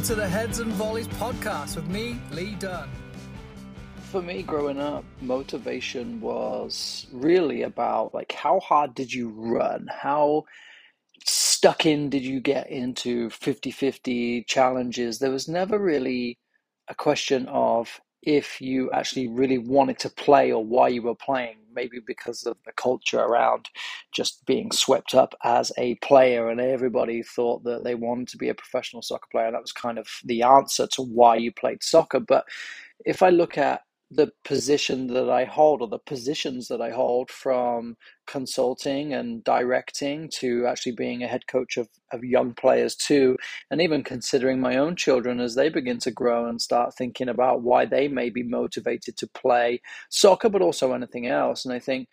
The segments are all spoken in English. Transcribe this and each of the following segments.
Welcome to the Heads and Volleys podcast with me, Lee Dunn. For me, growing up, motivation was really about like how hard did you run? How stuck in did you get into 50 50 challenges? There was never really a question of if you actually really wanted to play or why you were playing, maybe because of the culture around just being swept up as a player, and everybody thought that they wanted to be a professional soccer player. That was kind of the answer to why you played soccer. But if I look at the position that I hold or the positions that I hold from consulting and directing to actually being a head coach of, of young players too, and even considering my own children as they begin to grow and start thinking about why they may be motivated to play soccer, but also anything else. And I think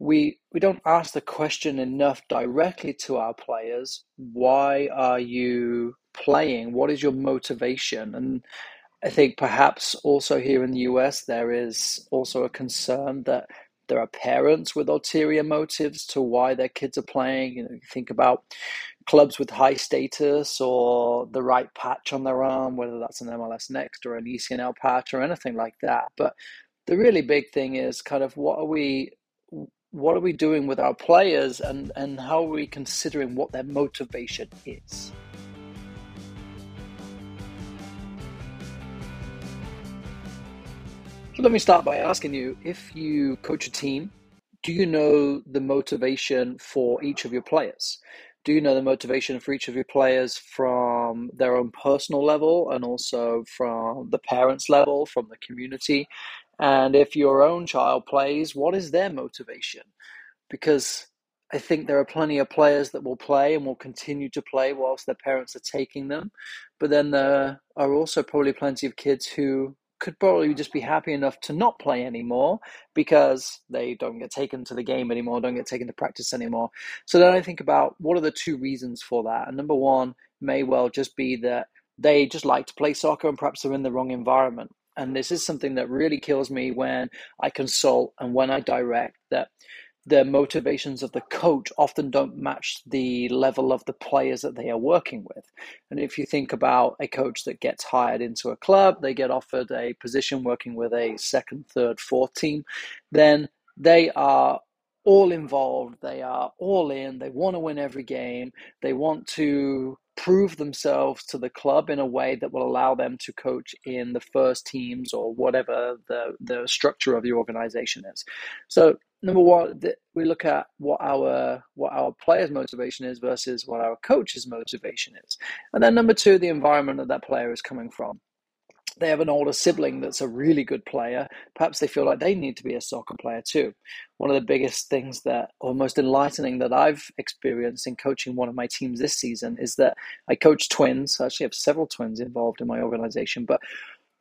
we we don't ask the question enough directly to our players, why are you playing? What is your motivation? And I think perhaps also here in the US, there is also a concern that there are parents with ulterior motives to why their kids are playing. You know, you think about clubs with high status or the right patch on their arm, whether that's an MLS Next or an ECNL patch or anything like that. But the really big thing is kind of what are we what are we doing with our players and, and how are we considering what their motivation is? Let me start by asking you if you coach a team, do you know the motivation for each of your players? Do you know the motivation for each of your players from their own personal level and also from the parents' level, from the community? And if your own child plays, what is their motivation? Because I think there are plenty of players that will play and will continue to play whilst their parents are taking them. But then there are also probably plenty of kids who could probably just be happy enough to not play anymore because they don't get taken to the game anymore, don't get taken to practice anymore. So then I think about what are the two reasons for that. And number one may well just be that they just like to play soccer and perhaps they're in the wrong environment. And this is something that really kills me when I consult and when I direct that the motivations of the coach often don't match the level of the players that they are working with. And if you think about a coach that gets hired into a club, they get offered a position working with a second, third, fourth team, then they are all involved, they are all in, they want to win every game, they want to prove themselves to the club in a way that will allow them to coach in the first teams or whatever the, the structure of the organization is. So number one, we look at what our what our players' motivation is versus what our coach's motivation is, and then number two, the environment that that player is coming from. They have an older sibling that's a really good player. Perhaps they feel like they need to be a soccer player too. One of the biggest things that, or most enlightening that I've experienced in coaching one of my teams this season is that I coach twins. I actually have several twins involved in my organization, but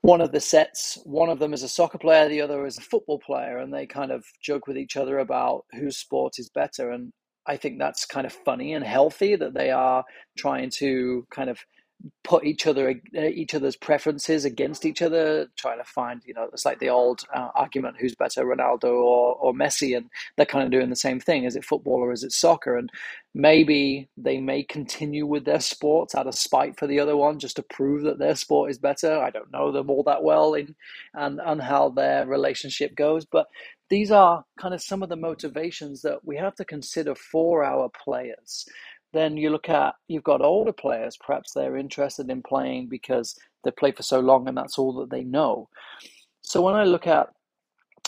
one of the sets, one of them is a soccer player, the other is a football player, and they kind of joke with each other about whose sport is better. And I think that's kind of funny and healthy that they are trying to kind of put each other uh, each other's preferences against each other trying to find you know it's like the old uh, argument who's better ronaldo or, or messi and they're kind of doing the same thing. Is it football or is it soccer? And maybe they may continue with their sports out of spite for the other one just to prove that their sport is better. I don't know them all that well in and and how their relationship goes but these are kind of some of the motivations that we have to consider for our players then you look at you've got older players, perhaps they're interested in playing because they play for so long and that's all that they know. So when I look at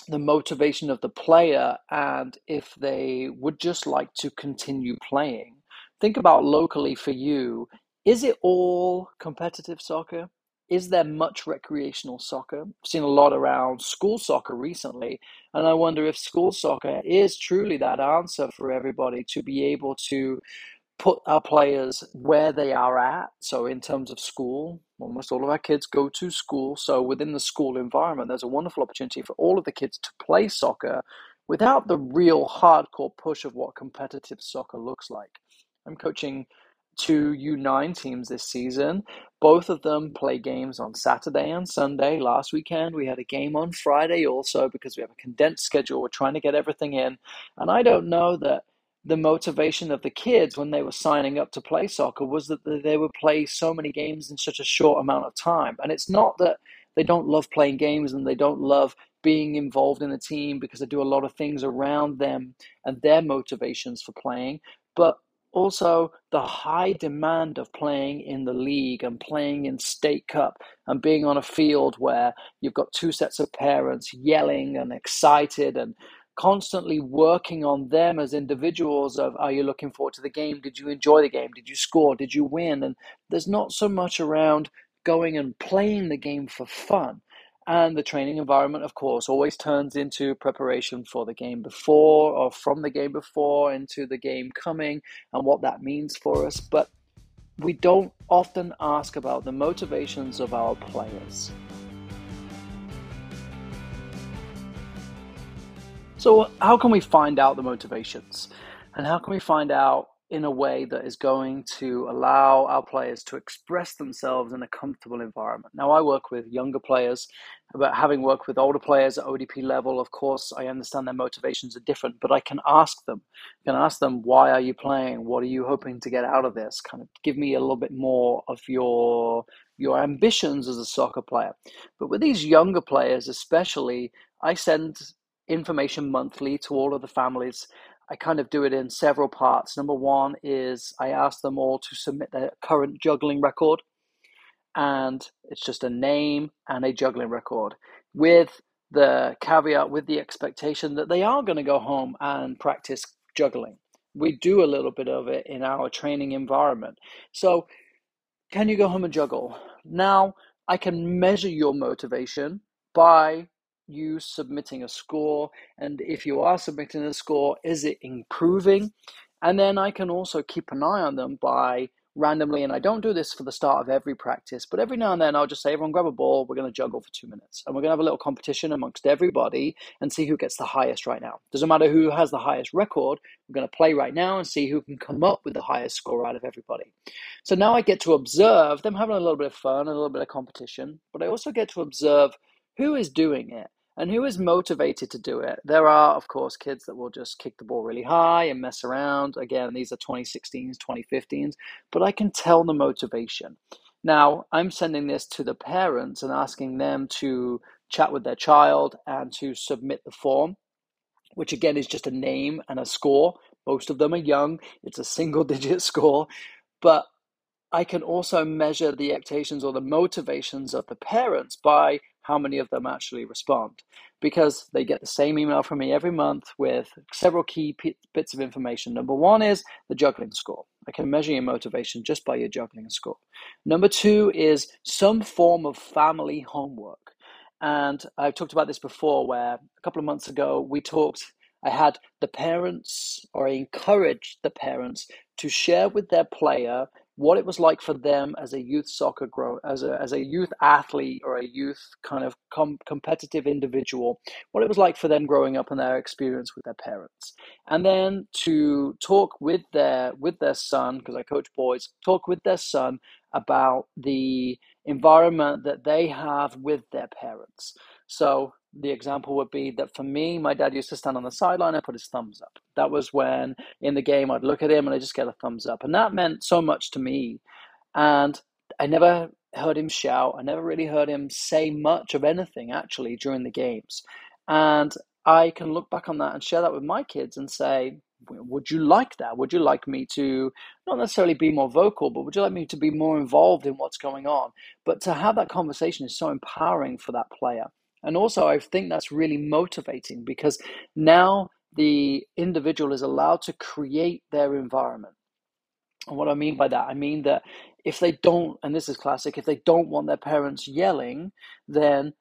the motivation of the player and if they would just like to continue playing, think about locally for you is it all competitive soccer? Is there much recreational soccer? I've seen a lot around school soccer recently, and I wonder if school soccer is truly that answer for everybody to be able to put our players where they are at. So, in terms of school, almost all of our kids go to school. So, within the school environment, there's a wonderful opportunity for all of the kids to play soccer without the real hardcore push of what competitive soccer looks like. I'm coaching two U9 teams this season. Both of them play games on Saturday and Sunday. Last weekend, we had a game on Friday also because we have a condensed schedule. We're trying to get everything in. And I don't know that the motivation of the kids when they were signing up to play soccer was that they would play so many games in such a short amount of time. And it's not that they don't love playing games and they don't love being involved in a team because they do a lot of things around them and their motivations for playing, but also the high demand of playing in the league and playing in state cup and being on a field where you've got two sets of parents yelling and excited and constantly working on them as individuals of are you looking forward to the game? Did you enjoy the game? Did you score? Did you win? And there's not so much around going and playing the game for fun. And the training environment of course always turns into preparation for the game before or from the game before into the game coming and what that means for us. But we don't often ask about the motivations of our players So, how can we find out the motivations? And how can we find out in a way that is going to allow our players to express themselves in a comfortable environment? Now, I work with younger players, but having worked with older players at ODP level, of course, I understand their motivations are different, but I can ask them, I can ask them, why are you playing? What are you hoping to get out of this? Kind of give me a little bit more of your your ambitions as a soccer player. But with these younger players, especially, I send information monthly to all of the families. I kind of do it in several parts. Number one is I ask them all to submit their current juggling record, and it's just a name and a juggling record with the caveat, with the expectation that they are going to go home and practice juggling. We do a little bit of it in our training environment. So, can you go home and juggle? Now, I can measure your motivation by you submitting a score? And if you are submitting a score, is it improving? And then I can also keep an eye on them by randomly, and I don't do this for the start of every practice, but every now and then I'll just say, everyone grab a ball, we're going to juggle for two minutes. And we're going to have a little competition amongst everybody and see who gets the highest right now. Doesn't matter who has the highest record, we're going to play right now and see who can come up with the highest score out of everybody. So now I get to observe them having a little bit of fun, a little bit of competition, but I also get to observe who is doing it and who is motivated to do it. There are, of course, kids that will just kick the ball really high and mess around. Again, these are 2016s, 2015s, but I can tell the motivation. Now, I'm sending this to the parents and asking them to chat with their child and to submit the form, which again is just a name and a score. Most of them are young, it's a single digit score, but I can also measure the expectations or the motivations of the parents by how many of them actually respond because they get the same email from me every month with several key p- bits of information. Number one is the juggling score. I can measure your motivation just by your juggling score. Number two is some form of family homework. And I've talked about this before, where a couple of months ago we talked. I had the parents, or I encouraged the parents to share with their player what it was like for them as a youth soccer grow as a as a youth athlete or a youth kind of com- competitive individual what it was like for them growing up and their experience with their parents. And then to talk with their with their son because I coach boys talk with their son about the environment that they have with their parents. So the example would be that for me, my dad used to stand on the sideline and put his thumbs up. That was when in the game I'd look at him and I just get a thumbs up. And that meant so much to me. And I never heard him shout. I never really heard him say much of anything actually during the games. And I can look back on that and share that with my kids and say, would you like that? Would you like me to not necessarily be more vocal, but would you like me to be more involved in what's going on? But to have that conversation is so empowering for that player. And also, I think that's really motivating because now the individual is allowed to create their environment. And what I mean by that, I mean that if they don't, and this is classic, if they don't want their parents yelling, then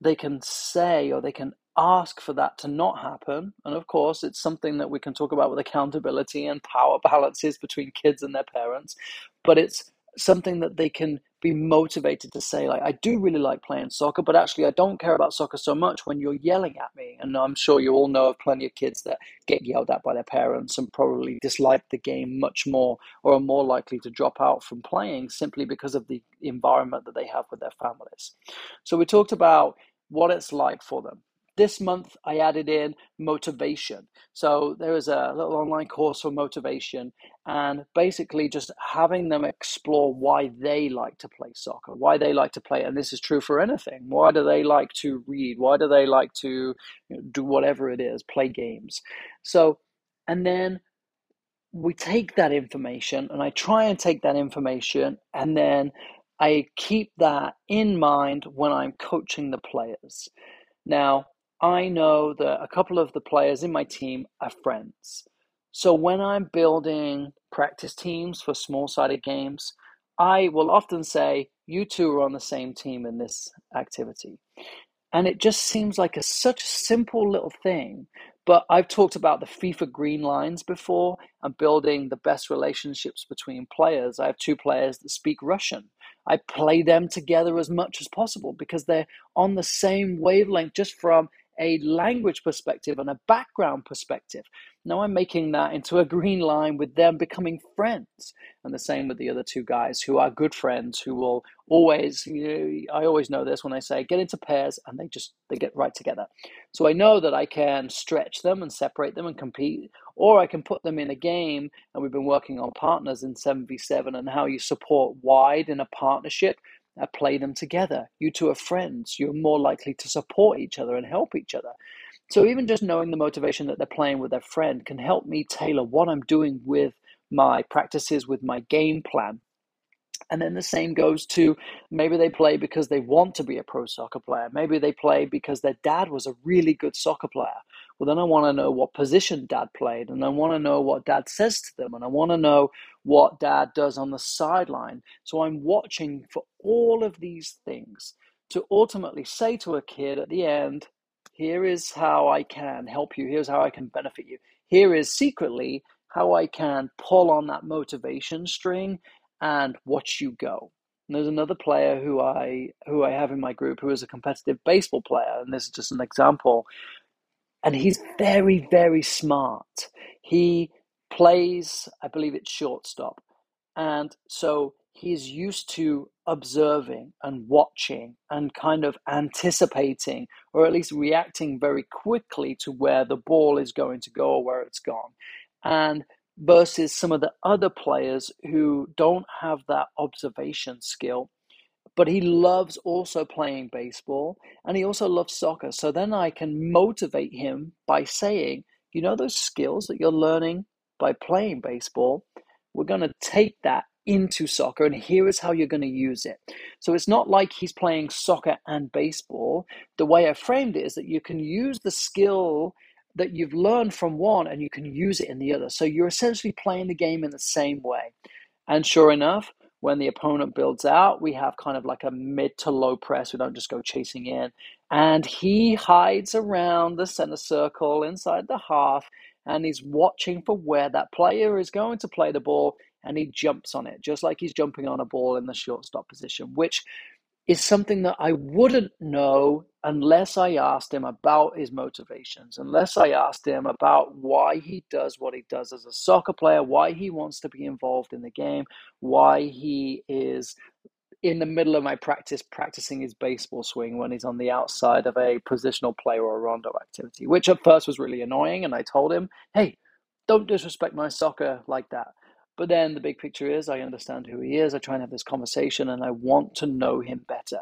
they can say or they can ask for that to not happen. And of course, it's something that we can talk about with accountability and power balances between kids and their parents, but it's something that they can be motivated to say like i do really like playing soccer but actually i don't care about soccer so much when you're yelling at me. And i'm sure you all know of plenty of kids that get yelled at by their parents and probably dislike the game much more or are more likely to drop out from playing simply because of the environment that they have with their families. So we talked about what it's like for them this month I added in motivation. So there is a little online course for motivation and basically just having them explore why they like to play soccer, why they like to play, and this is true for anything. Why do they like to read? Why do they like to you know, do whatever it is, play games? So, and then we take that information and I try and take that information and then I keep that in mind when I'm coaching the players. Now, I know that a couple of the players in my team are friends. So when I'm building practice teams for small sided games, I will often say, You two are on the same team in this activity. And it just seems like a, such a simple little thing. But I've talked about the FIFA green lines before and building the best relationships between players. I have two players that speak Russian. I play them together as much as possible because they're on the same wavelength just from a language perspective and a background perspective. Now I'm making that into a green line with them becoming friends. And the same with the other two guys who are good friends who will always, you know, I always know this when I say get into pairs and they just, they get right together. So I know that I can stretch them and separate them and compete, or I can put them in a game. And we've been working on partners in 7v7 and how you support wide in a partnership Uh, play them together. You two are friends. You're more likely to support each other and help each other. So even just knowing the motivation that they're playing with their friend can help me tailor what I'm doing with my practices, with my game plan. And then the same goes to maybe they play because they want to be a pro soccer player. Maybe they play because their dad was a really good soccer player. Well, then I want to know what position dad played, and I want to know what dad says to them, and I want to know what dad does on the sideline. So I'm watching for all of these things to ultimately say to a kid at the end, here is how I can help you, here's how I can benefit you. Here is secretly how I can pull on that motivation string and watch you go. And there's another player who I who I have in my group who is a competitive baseball player, and this is just an example and he's very, very smart. He plays, I believe it's shortstop. And so he's used to observing and watching and kind of anticipating or at least reacting very quickly to where the ball is going to go or where it's gone. And versus some of the other players who don't have that observation skill but he loves also playing baseball and he also loves soccer. So then I can motivate him by saying, you know, those skills that you're learning by playing baseball, we're going to take that into soccer and here is how you're going to use it. So it's not like he's playing soccer and baseball. The way I framed it is that you can use the skill that you've learned from one and you can use it in the other. So you're essentially playing the game in the same way. And sure enough, when the opponent builds out, we have kind of like a mid to low press. We don't just go chasing in. And he hides around the center circle inside the half and he's watching for where that player is going to play the ball and he jumps on it, just like he's jumping on a ball in the shortstop position, which is something that I wouldn't know unless I asked him about his motivations, unless I asked him about why he does what he does as a soccer player, why he wants to be involved in the game, why he is in the middle of my practice practicing his baseball swing when he's on the outside of a positional play or a rondo activity, which at first was really annoying. And I told him, hey, don't disrespect my soccer like that. But then the big picture is I understand who he is. I try and have this conversation and I want to know him better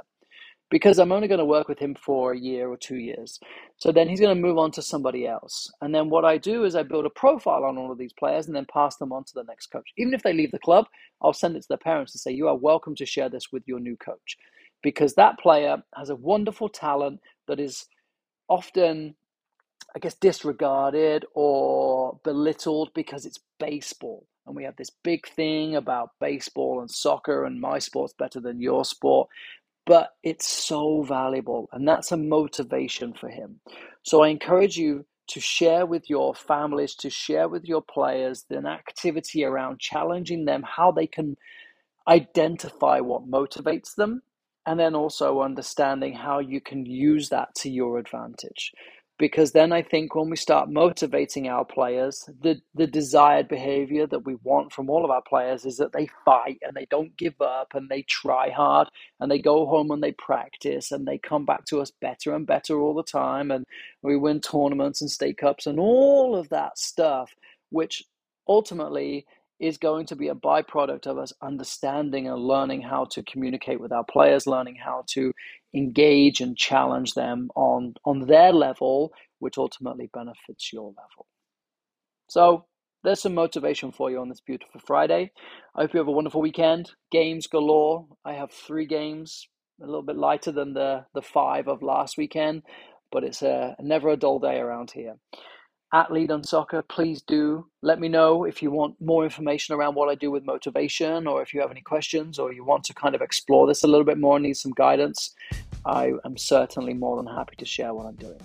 because I'm only going to work with him for a year or two years. So then he's going to move on to somebody else. And then what I do is I build a profile on all of these players and then pass them on to the next coach. Even if they leave the club, I'll send it to their parents and say, You are welcome to share this with your new coach. Because that player has a wonderful talent that is often I guess, disregarded or belittled because it's baseball. And we have this big thing about baseball and soccer, and my sport's better than your sport. But it's so valuable, and that's a motivation for him. So I encourage you to share with your families, to share with your players an activity around challenging them how they can identify what motivates them, and then also understanding how you can use that to your advantage. Because then I think when we start motivating our players, the the desired behavior that we want from all of our players is that they fight and they don't give up and they try hard and they go home and they practice and they come back to us better and better all the time and we win tournaments and state cups and all of that stuff which ultimately is going to be a byproduct of us understanding and learning how to communicate with our players, learning how to engage and challenge them on, on their level, which ultimately benefits your level. So there's some motivation for you on this beautiful Friday. I hope you have a wonderful weekend. Games galore. I have three games, a little bit lighter than the, the five of last weekend, but it's a, never a dull day around here at Lead on Soccer, please do let me know if you want more information around what I do with motivation, or if you have any questions, or you want to kind of explore this a little bit more, and need some guidance. I am certainly more than happy to share what I'm doing.